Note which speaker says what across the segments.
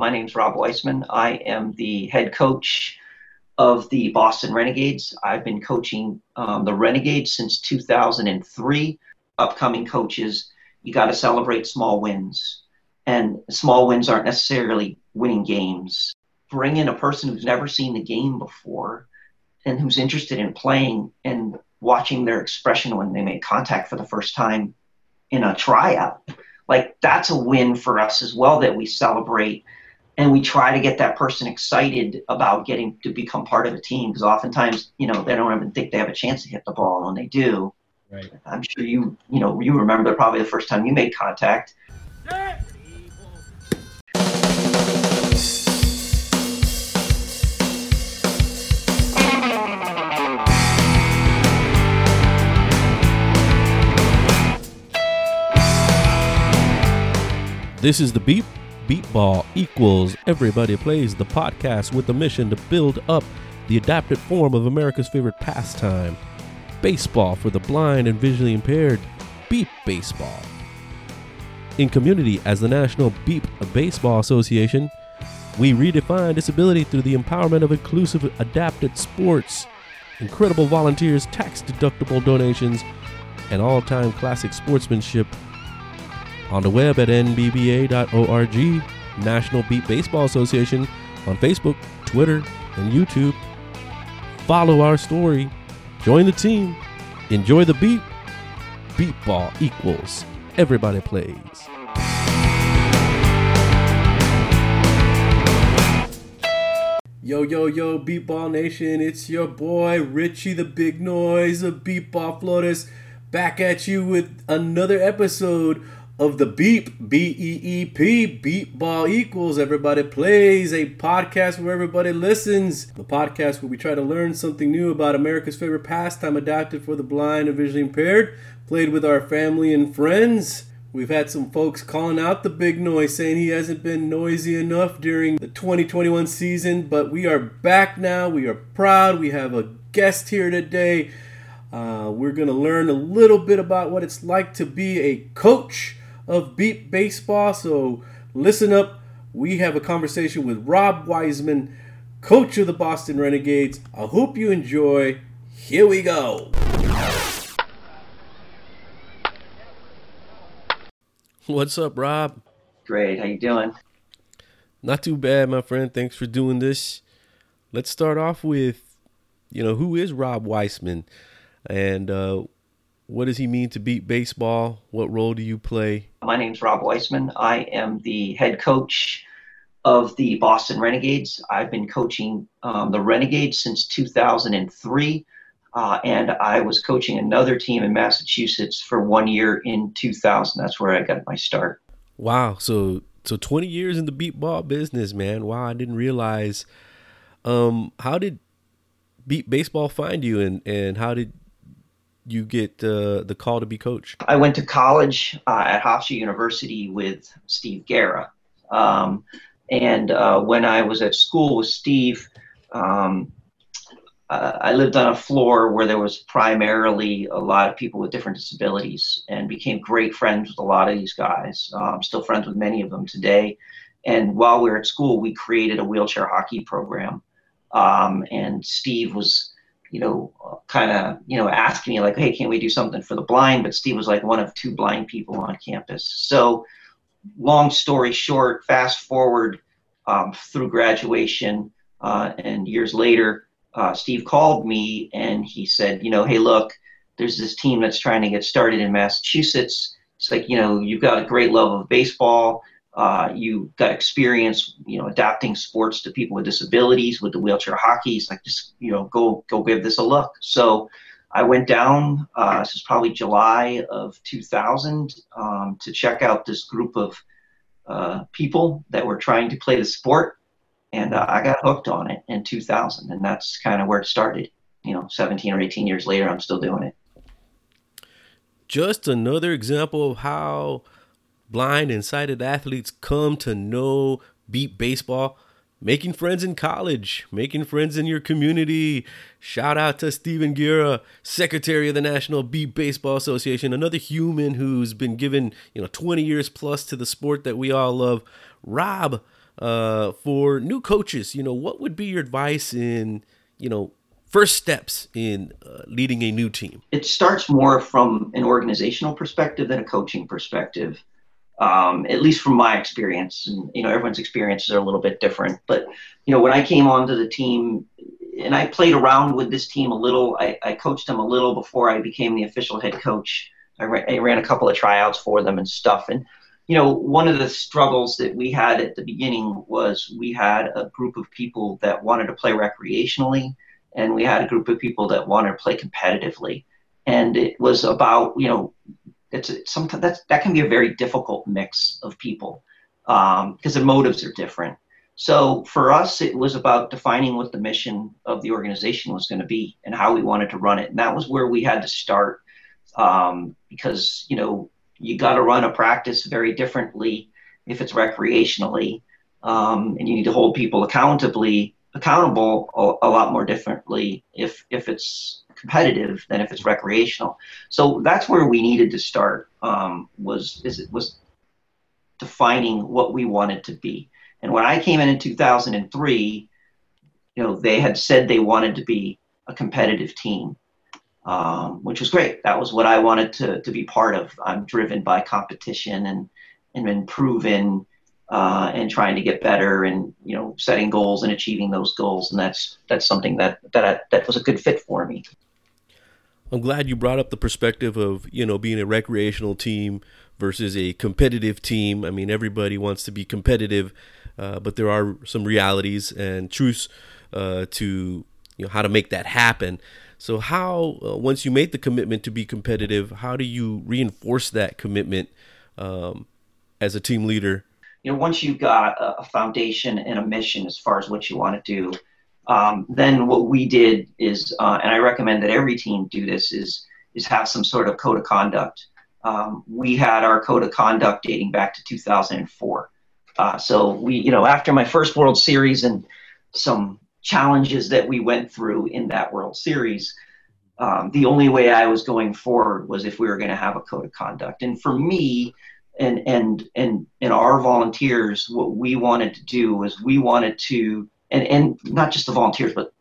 Speaker 1: My name is Rob Weisman. I am the head coach of the Boston Renegades. I've been coaching um, the Renegades since 2003. Upcoming coaches, you got to celebrate small wins. And small wins aren't necessarily winning games. Bring in a person who's never seen the game before and who's interested in playing and watching their expression when they make contact for the first time in a tryout. Like that's a win for us as well that we celebrate and we try to get that person excited about getting to become part of a team because oftentimes, you know, they don't even think they have a chance to hit the ball and they do. Right. I'm sure you, you know, you remember probably the first time you made contact.
Speaker 2: This is the Beep. Beep Ball equals Everybody Plays the podcast with the mission to build up the adapted form of America's favorite pastime baseball for the blind and visually impaired. Beep Baseball. In community as the National Beep Baseball Association, we redefine disability through the empowerment of inclusive adapted sports, incredible volunteers, tax deductible donations, and all time classic sportsmanship on the web at nbba.org, National Beep Baseball Association on Facebook, Twitter, and YouTube. Follow our story, join the team, enjoy the beat. Beep ball equals everybody plays. Yo, yo, yo, Beep Ball Nation, it's your boy Richie the Big Noise of Beatball Floaters back at you with another episode of the Beep, B E E P, Beep Ball Equals. Everybody plays a podcast where everybody listens. The podcast where we try to learn something new about America's favorite pastime adapted for the blind and visually impaired, played with our family and friends. We've had some folks calling out the big noise, saying he hasn't been noisy enough during the 2021 season, but we are back now. We are proud. We have a guest here today. Uh, we're going to learn a little bit about what it's like to be a coach of Beep Baseball. So listen up. We have a conversation with Rob Weisman, coach of the Boston Renegades. I hope you enjoy. Here we go. What's up, Rob?
Speaker 1: Great. How you doing?
Speaker 2: Not too bad, my friend. Thanks for doing this. Let's start off with, you know, who is Rob Weisman, and uh, what does he mean to beep baseball? What role do you play?
Speaker 1: My name is Rob Weisman. I am the head coach of the Boston Renegades. I've been coaching um, the Renegades since 2003, uh, and I was coaching another team in Massachusetts for one year in 2000. That's where I got my start.
Speaker 2: Wow! So so 20 years in the beep ball business, man. Wow! I didn't realize. Um, how did beep baseball find you, and and how did you get uh, the call to be coach?
Speaker 1: I went to college uh, at Hofstra University with Steve Guerra. Um, and uh, when I was at school with Steve, um, uh, I lived on a floor where there was primarily a lot of people with different disabilities and became great friends with a lot of these guys. Uh, I'm still friends with many of them today. And while we were at school, we created a wheelchair hockey program. Um, and Steve was you know, kind of, you know, asking me like, hey, can't we do something for the blind? But Steve was like one of two blind people on campus. So, long story short, fast forward um, through graduation uh, and years later, uh, Steve called me and he said, you know, hey, look, there's this team that's trying to get started in Massachusetts. It's like, you know, you've got a great love of baseball. Uh, you got experience, you know, adapting sports to people with disabilities with the wheelchair hockey. It's like just you know, go go give this a look. So I went down. Uh, this is probably July of 2000 um, to check out this group of uh, people that were trying to play the sport, and uh, I got hooked on it in 2000, and that's kind of where it started. You know, 17 or 18 years later, I'm still doing it.
Speaker 2: Just another example of how blind and sighted athletes come to know beep baseball making friends in college, making friends in your community. Shout out to Stephen Guerra, Secretary of the National Beep Baseball Association, another human who's been given, you know, 20 years plus to the sport that we all love. Rob, uh, for new coaches, you know, what would be your advice in, you know, first steps in uh, leading a new team?
Speaker 1: It starts more from an organizational perspective than a coaching perspective. Um, at least from my experience, and you know, everyone's experiences are a little bit different. But you know, when I came onto the team, and I played around with this team a little, I, I coached them a little before I became the official head coach. I, I ran a couple of tryouts for them and stuff, and you know, one of the struggles that we had at the beginning was we had a group of people that wanted to play recreationally and we had a group of people that wanted to play competitively. And it was about, you know, it's sometimes that's, that can be a very difficult mix of people because um, their motives are different. So for us, it was about defining what the mission of the organization was going to be and how we wanted to run it. And that was where we had to start um, because, you know, you got to run a practice very differently if it's recreationally. Um, and you need to hold people accountably accountable a, a, lot more differently if if it's competitive than if it's recreational. So that's where we needed to start. Um, was is it was defining what we wanted to be. And when I came in in 2003, you know, they had said they wanted to be a competitive team, um, which was great. That was what I wanted to to be part of. I'm driven by competition and and improving uh, and trying to get better and you know setting goals and achieving those goals and that's that's something that that I, that was a good fit for me
Speaker 2: i'm glad you brought up the perspective of you know being a recreational team versus a competitive team. I mean everybody wants to be competitive uh, but there are some realities and truths uh, to you know how to make that happen. So how uh, once you make the commitment to be competitive how do you reinforce that commitment um, as a team leader?
Speaker 1: You know, once you've got a, foundation and a mission as far as what you want to do, um, then what we did is, uh, and I recommend that every team do this, is is have some sort of code of conduct. Um, we had our code of conduct dating back to 2004. Uh, so we, you know, after my first World Series and some challenges that we went through in that World Series, um, the only way I was going forward was if we were going to have a code of conduct. And for me, and and and and our volunteers what we wanted to do was we wanted to and and not just the volunteers but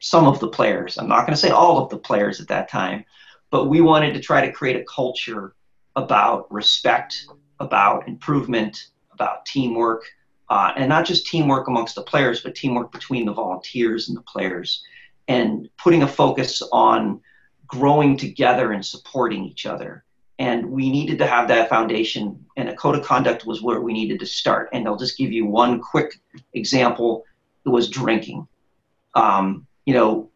Speaker 1: some of the players. I'm not going to say all of the players at that time but we wanted to try to create a culture about respect about improvement about teamwork uh, and not just teamwork amongst the players but teamwork between the volunteers and the players and putting a focus on growing together and supporting each other. And we needed to have that foundation and a code of conduct was where we needed to start. And i'll just give you one quick example was drinking um, you know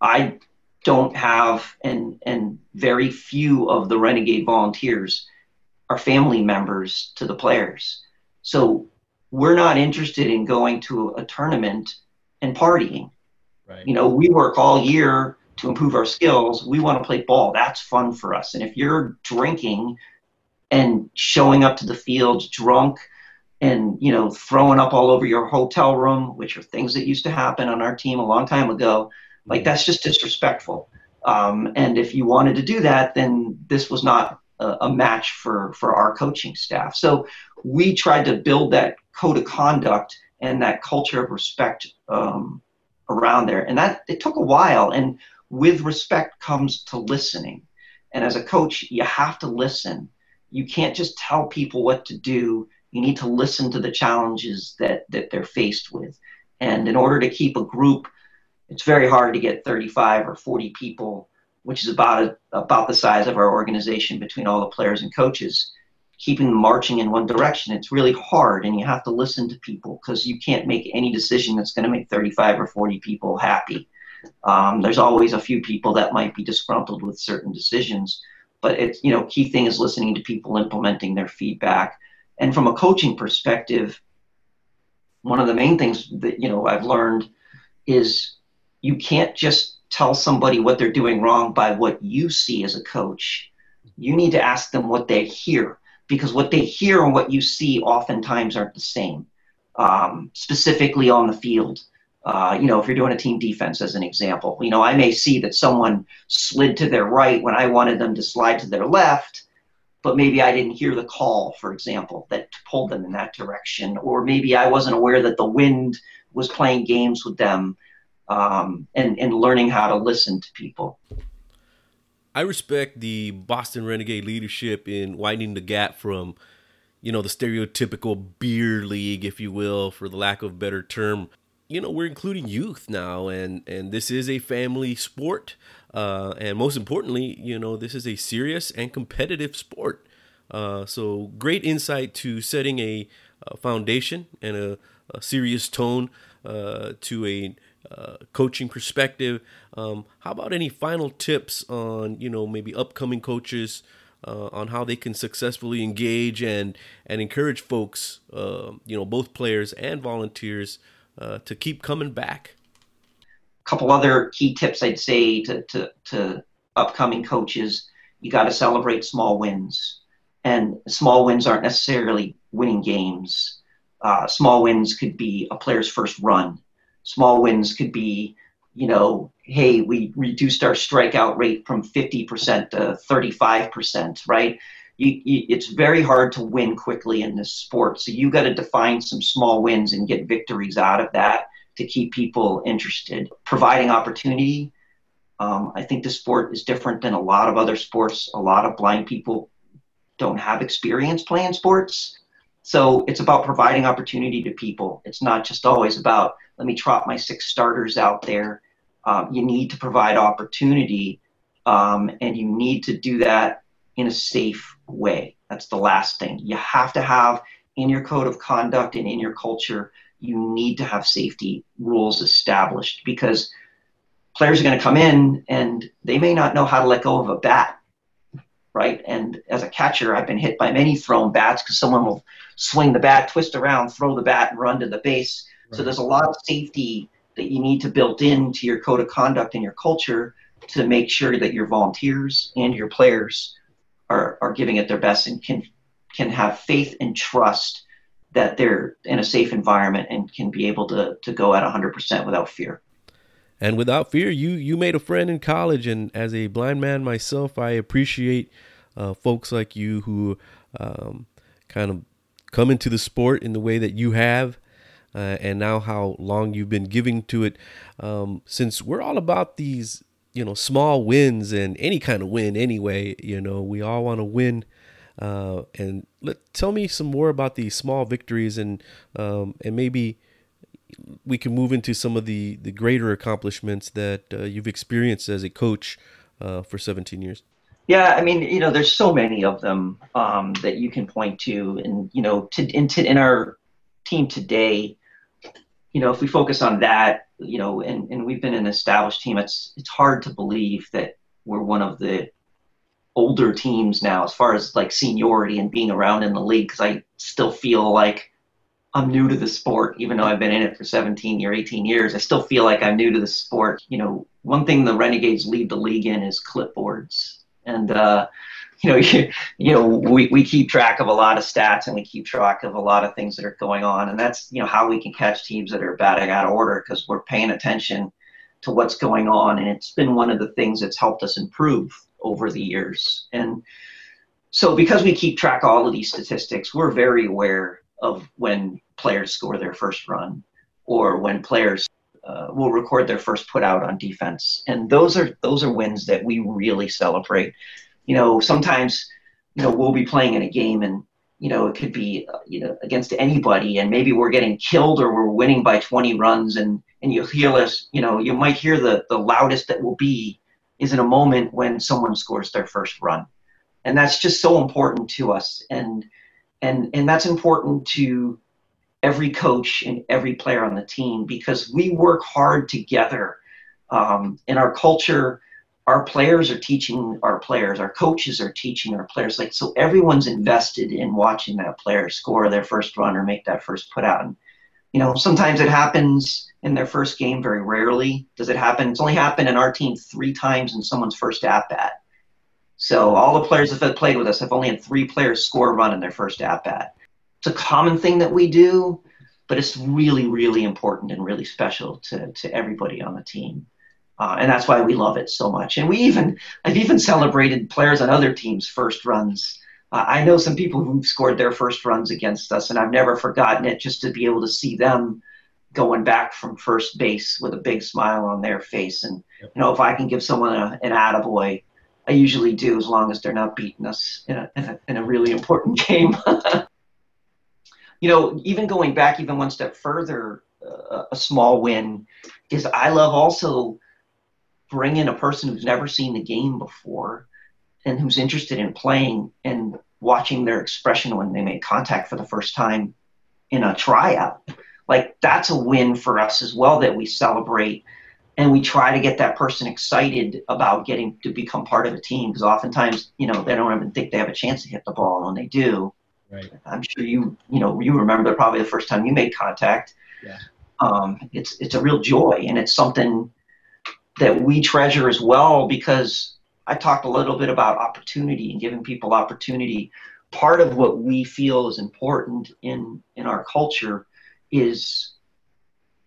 Speaker 1: i don't have and and very few of the renegade volunteers are family members to the players so we're not interested in going to a tournament and partying right. you know we work all year to improve our skills, we want to play ball. That's fun for us. And if you're drinking and showing up to the field drunk and you know throwing up all over your hotel room, which are things that used to happen on our team a long time ago, like mm-hmm. that's just disrespectful. Um, and if you wanted to do that, then this was not a, a match for for our coaching staff. So we tried to build that code of conduct and that culture of respect um, around there, and that it took a while. And with respect comes to listening. And as a coach, you have to listen. You can't just tell people what to do. You need to listen to the challenges that, that they're faced with. And in order to keep a group, it's very hard to get 35 or 40 people, which is about about the size of our organization between all the players and coaches, keeping them marching in one direction. It's really hard, and you have to listen to people because you can't make any decision that's going to make 35 or 40 people happy. Um, there's always a few people that might be disgruntled with certain decisions, but it's you know key thing is listening to people, implementing their feedback, and from a coaching perspective, one of the main things that you know I've learned is you can't just tell somebody what they're doing wrong by what you see as a coach. You need to ask them what they hear because what they hear and what you see oftentimes aren't the same, um, specifically on the field. Uh, you know, if you're doing a team defense as an example, you know, I may see that someone slid to their right when I wanted them to slide to their left, but maybe I didn't hear the call, for example, that pulled them in that direction, or maybe I wasn't aware that the wind was playing games with them, um, and and learning how to listen to people.
Speaker 2: I respect the Boston Renegade leadership in widening the gap from, you know, the stereotypical beer league, if you will, for the lack of better term. You know, we're including youth now, and and this is a family sport. Uh, and most importantly, you know, this is a serious and competitive sport. Uh, so great insight to setting a, a foundation and a, a serious tone uh, to a uh, coaching perspective. Um, how about any final tips on, you know, maybe upcoming coaches uh, on how they can successfully engage and and encourage folks, uh, you know, both players and volunteers to keep coming back?
Speaker 1: A couple other key tips I'd say to, to, to upcoming coaches you got to celebrate small wins. And small wins aren't necessarily winning games. Uh, small wins could be a player's first run. Small wins could be, you know, hey, we reduced our strikeout rate from 50% to 35%, right? You, you, it's very hard to win quickly in this sport. So you got to define some small wins and get victories out of that to keep people interested. Providing opportunity. Um, I think the sport is different than a lot of other sports. A lot of blind people don't have experience playing sports. So it's about providing opportunity to people. It's not just always about, let me trot my six starters out there. Um, you need to provide opportunity, um, and you need to do that in a safe way. That's the last thing. You have to have in your code of conduct and in your culture you need to have safety rules established because players are going to come in and they may not know how to let go of a bat right and as a catcher i've been hit by many thrown bats because someone will swing the bat twist around throw the bat and run to the base right. so there's a lot of safety that you need to build into your code of conduct and your culture to make sure that your volunteers and your players are, are giving it their best and can can have faith and trust that they're in a safe environment and can be able to, to go at 100% without fear.
Speaker 2: And without fear, you you made a friend in college, and as a blind man myself, I appreciate uh, folks like you who um, kind of come into the sport in the way that you have, uh, and now how long you've been giving to it. Um, since we're all about these, you know, small wins and any kind of win anyway. You know, we all want to win uh, and let tell me some more about these small victories, and um, and maybe we can move into some of the the greater accomplishments that uh, you've experienced as a coach uh, for 17 years.
Speaker 1: Yeah, I mean, you know, there's so many of them um, that you can point to, and you know, to, in, to, in our team today, you know, if we focus on that, you know, and, and we've been an established team, it's it's hard to believe that we're one of the older teams now as far as like seniority and being around in the league because I still feel like I'm new to the sport, even though I've been in it for 17 or 18 years. I still feel like I'm new to the sport. You know, one thing the Renegades lead the league in is clipboards, and uh, you know, you, you know, we, we keep track of a lot of stats and we keep track of a lot of things that are going on, and that's you know how we can catch teams that are batting out of order because we're paying attention to what's going on, and it's been one of the things that's helped us improve over the years. And so, because we keep track of all of these statistics, we're very aware of when players score their first run or when players uh, will record their first put out on defense. And those are those are wins that we really celebrate. You know, sometimes you know we'll be playing in a game and you know it could be you know against anybody and maybe we're getting killed or we're winning by 20 runs and and you'll hear us you know you might hear the the loudest that will be is in a moment when someone scores their first run. And that's just so important to us. And and and that's important to every coach and every player on the team because we work hard together. Um, in our culture, our players are teaching our players, our coaches are teaching our players. Like so, everyone's invested in watching that player score their first run or make that first put out. And you know, sometimes it happens in their first game, very rarely does it happen. It's only happened in our team three times in someone's first at bat. So all the players that have played with us have only had three players score a run in their first at bat. It's a common thing that we do, but it's really, really important and really special to, to everybody on the team. Uh, and that's why we love it so much. And we even, I've even celebrated players on other teams' first runs uh, I know some people who've scored their first runs against us, and I've never forgotten it. Just to be able to see them going back from first base with a big smile on their face, and you know, if I can give someone a, an attaboy, I usually do, as long as they're not beating us in a, in a, in a really important game. you know, even going back even one step further, uh, a small win is I love also bringing a person who's never seen the game before and who's interested in playing and watching their expression when they make contact for the first time in a tryout. Like that's a win for us as well that we celebrate and we try to get that person excited about getting to become part of a team because oftentimes you know they don't even think they have a chance to hit the ball and they do.
Speaker 2: Right.
Speaker 1: I'm sure you you know you remember probably the first time you made contact.
Speaker 2: Yeah.
Speaker 1: Um, it's it's a real joy and it's something that we treasure as well because i talked a little bit about opportunity and giving people opportunity part of what we feel is important in in our culture is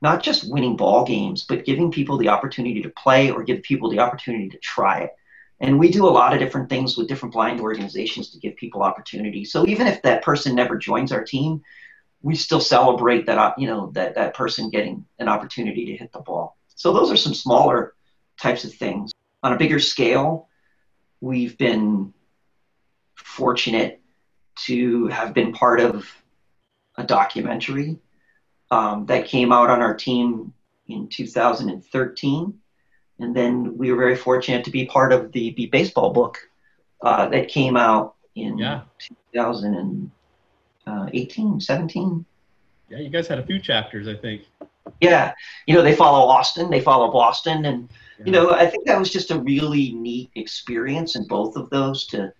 Speaker 1: not just winning ball games, but giving people the opportunity to play or give people the opportunity to try it. And we do a lot of different things with different blind organizations to give people opportunity. So even if that person never joins our team, we still celebrate that you know that that person getting an opportunity to hit the ball. So those are some smaller types of things. On a bigger scale, we've been fortunate to have been part of a documentary um, that came out on our team in 2013. And then we were very fortunate to be part of the Beep Baseball book uh, that came out in
Speaker 2: yeah.
Speaker 1: 2018, 17.
Speaker 2: Yeah, you guys had a few chapters, I think.
Speaker 1: Yeah, you know, they follow Austin, they follow Boston, and yeah. you know, I think that was just a really neat experience in both of those to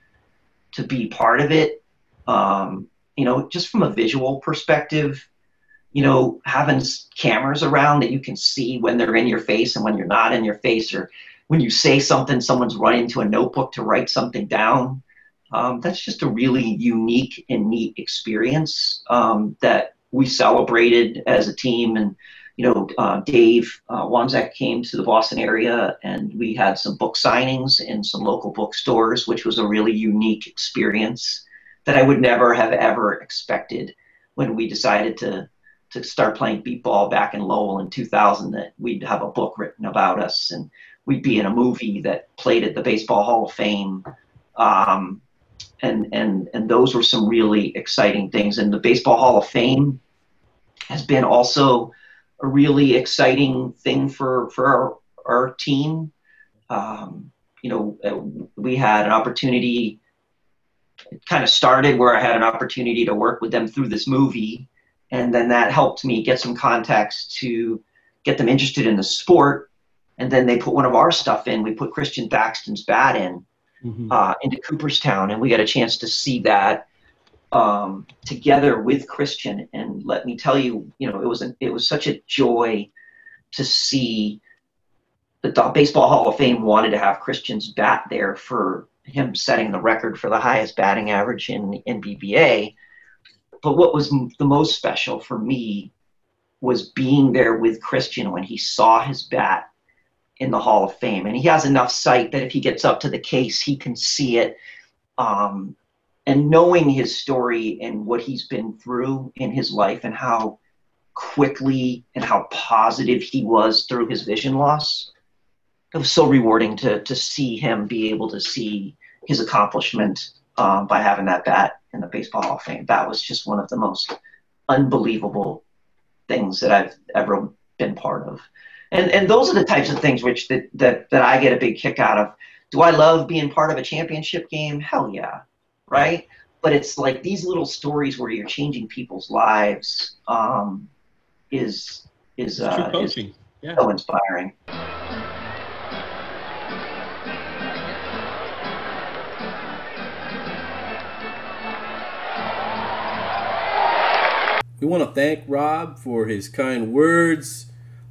Speaker 1: to be part of it. Um, you know, just from a visual perspective, you know, having cameras around that you can see when they're in your face and when you're not in your face, or when you say something, someone's running to a notebook to write something down. Um, that's just a really unique and neat experience um, that we celebrated as a team. And, you know, uh, Dave uh, came to the Boston area and we had some book signings in some local bookstores, which was a really unique experience that I would never have ever expected when we decided to to start playing beep ball back in Lowell in 2000 that we'd have a book written about us and we'd be in a movie that played at the Baseball Hall of Fame. Um, and, and, and those were some really exciting things. And the Baseball Hall of Fame has been also a really exciting thing for, for our, our team. Um, you know, uh, we had an opportunity, it kind of started where I had an opportunity to work with them through this movie and then that helped me get some contacts to get them interested in the sport. And then they put one of our stuff in. We put Christian Thaxton's bat in mm-hmm. uh, into Cooperstown, and we got a chance to see that um, together with Christian. And let me tell you, you know, it was a, it was such a joy to see that the Baseball Hall of Fame wanted to have Christian's bat there for him setting the record for the highest batting average in the NBBA but what was the most special for me was being there with Christian when he saw his bat in the Hall of Fame. And he has enough sight that if he gets up to the case, he can see it. Um, and knowing his story and what he's been through in his life and how quickly and how positive he was through his vision loss, it was so rewarding to, to see him be able to see his accomplishment um, by having that bat in the Baseball Hall of Fame. That was just one of the most unbelievable things that I've ever been part of. And and those are the types of things which that that, that I get a big kick out of. Do I love being part of a championship game? Hell yeah. Right? But it's like these little stories where you're changing people's lives um, is is, uh, is yeah. so inspiring.
Speaker 2: We want to thank Rob for his kind words,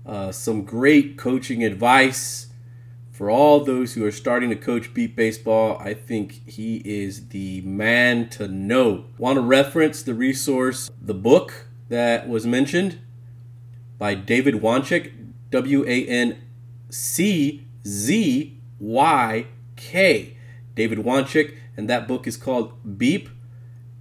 Speaker 2: uh, some great coaching advice. For all those who are starting to coach beep baseball, I think he is the man to know. Want to reference the resource, the book that was mentioned by David Wanczyk, W A N C Z Y K. David Wanczyk, and that book is called Beep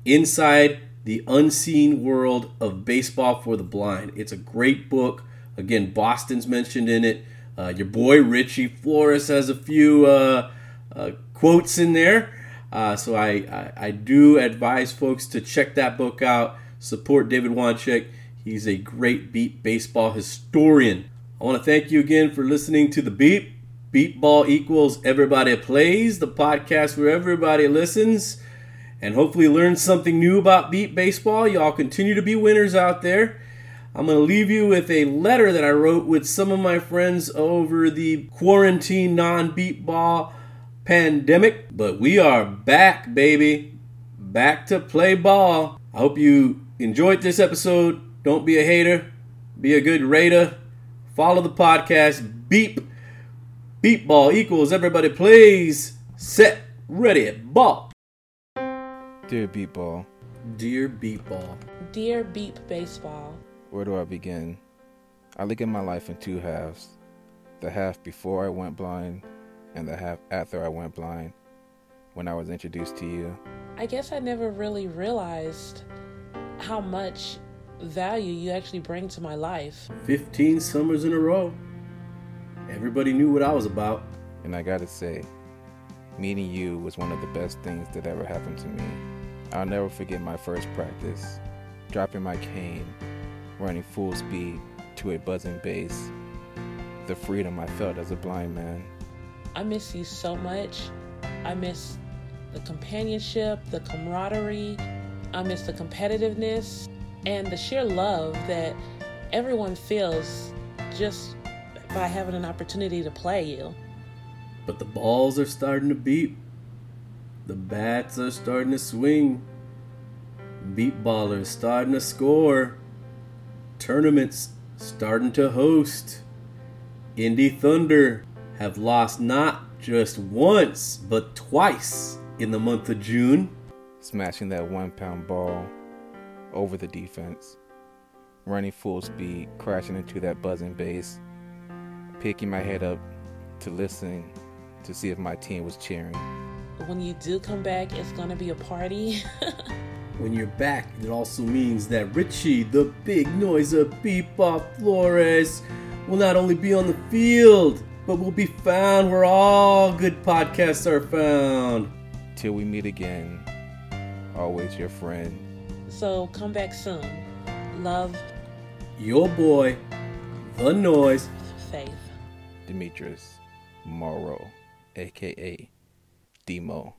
Speaker 2: Inside the Unseen World of Baseball for the Blind. It's a great book. Again, Boston's mentioned in it. Uh, your boy Richie Flores has a few uh, uh, quotes in there. Uh, so I, I, I, do advise folks to check that book out. Support David Wanczyk. He's a great beep baseball historian. I want to thank you again for listening to the Beep. Beep Ball equals everybody plays, the podcast where everybody listens and hopefully learn something new about beep baseball. Y'all continue to be winners out there. I'm going to leave you with a letter that I wrote with some of my friends over the quarantine non beep ball pandemic. But we are back, baby. Back to play ball. I hope you enjoyed this episode. Don't be a hater, be a good raider. Follow the podcast. Beep. Beep ball equals everybody plays. Set, ready, ball.
Speaker 3: Dear Beep Ball.
Speaker 2: Dear Beep Ball.
Speaker 4: Dear Beep Baseball.
Speaker 3: Where do I begin? I look at my life in two halves the half before I went blind and the half after I went blind when I was introduced to you.
Speaker 4: I guess I never really realized how much value you actually bring to my life.
Speaker 2: 15 summers in a row. Everybody knew what I was about.
Speaker 3: And I gotta say, meeting you was one of the best things that ever happened to me. I'll never forget my first practice, dropping my cane, running full speed to a buzzing base, the freedom I felt as a blind man.
Speaker 4: I miss you so much. I miss the companionship, the camaraderie, I miss the competitiveness, and the sheer love that everyone feels just by having an opportunity to play you.
Speaker 2: But the balls are starting to beep. The bats are starting to swing. Beep ballers starting to score. Tournaments starting to host. Indy Thunder have lost not just once, but twice in the month of June.
Speaker 3: Smashing that one pound ball over the defense. Running full speed, crashing into that buzzing base, Picking my head up to listen to see if my team was cheering
Speaker 4: when you do come back, it's gonna be a party.
Speaker 2: when you're back, it also means that Richie, the big noise of Beepa Flores, will not only be on the field, but will be found where all good podcasts are found.
Speaker 3: Till we meet again, always your friend.
Speaker 4: So come back soon. Love.
Speaker 2: Your boy, The Noise.
Speaker 4: Faith.
Speaker 3: Demetrius Morrow, aka Demo.